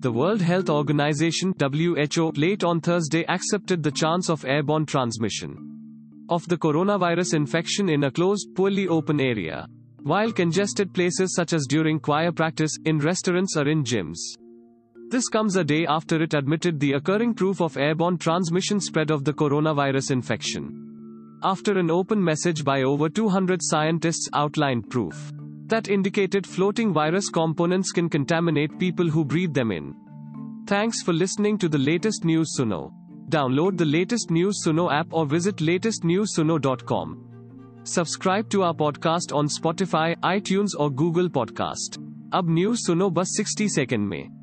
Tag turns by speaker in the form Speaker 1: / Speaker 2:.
Speaker 1: The World Health Organization WHO late on Thursday accepted the chance of airborne transmission of the coronavirus infection in a closed, poorly open area. While congested places such as during choir practice, in restaurants or in gyms. This comes a day after it admitted the occurring proof of airborne transmission spread of the coronavirus infection. After an open message by over 200 scientists outlined proof that indicated floating virus components can contaminate people who breathe them in. Thanks for listening to the latest news Suno. Download the latest news Suno app or visit latestnewsuno.com. Subscribe to our podcast on Spotify, iTunes or Google Podcast. अब news सुनो बस 60 second में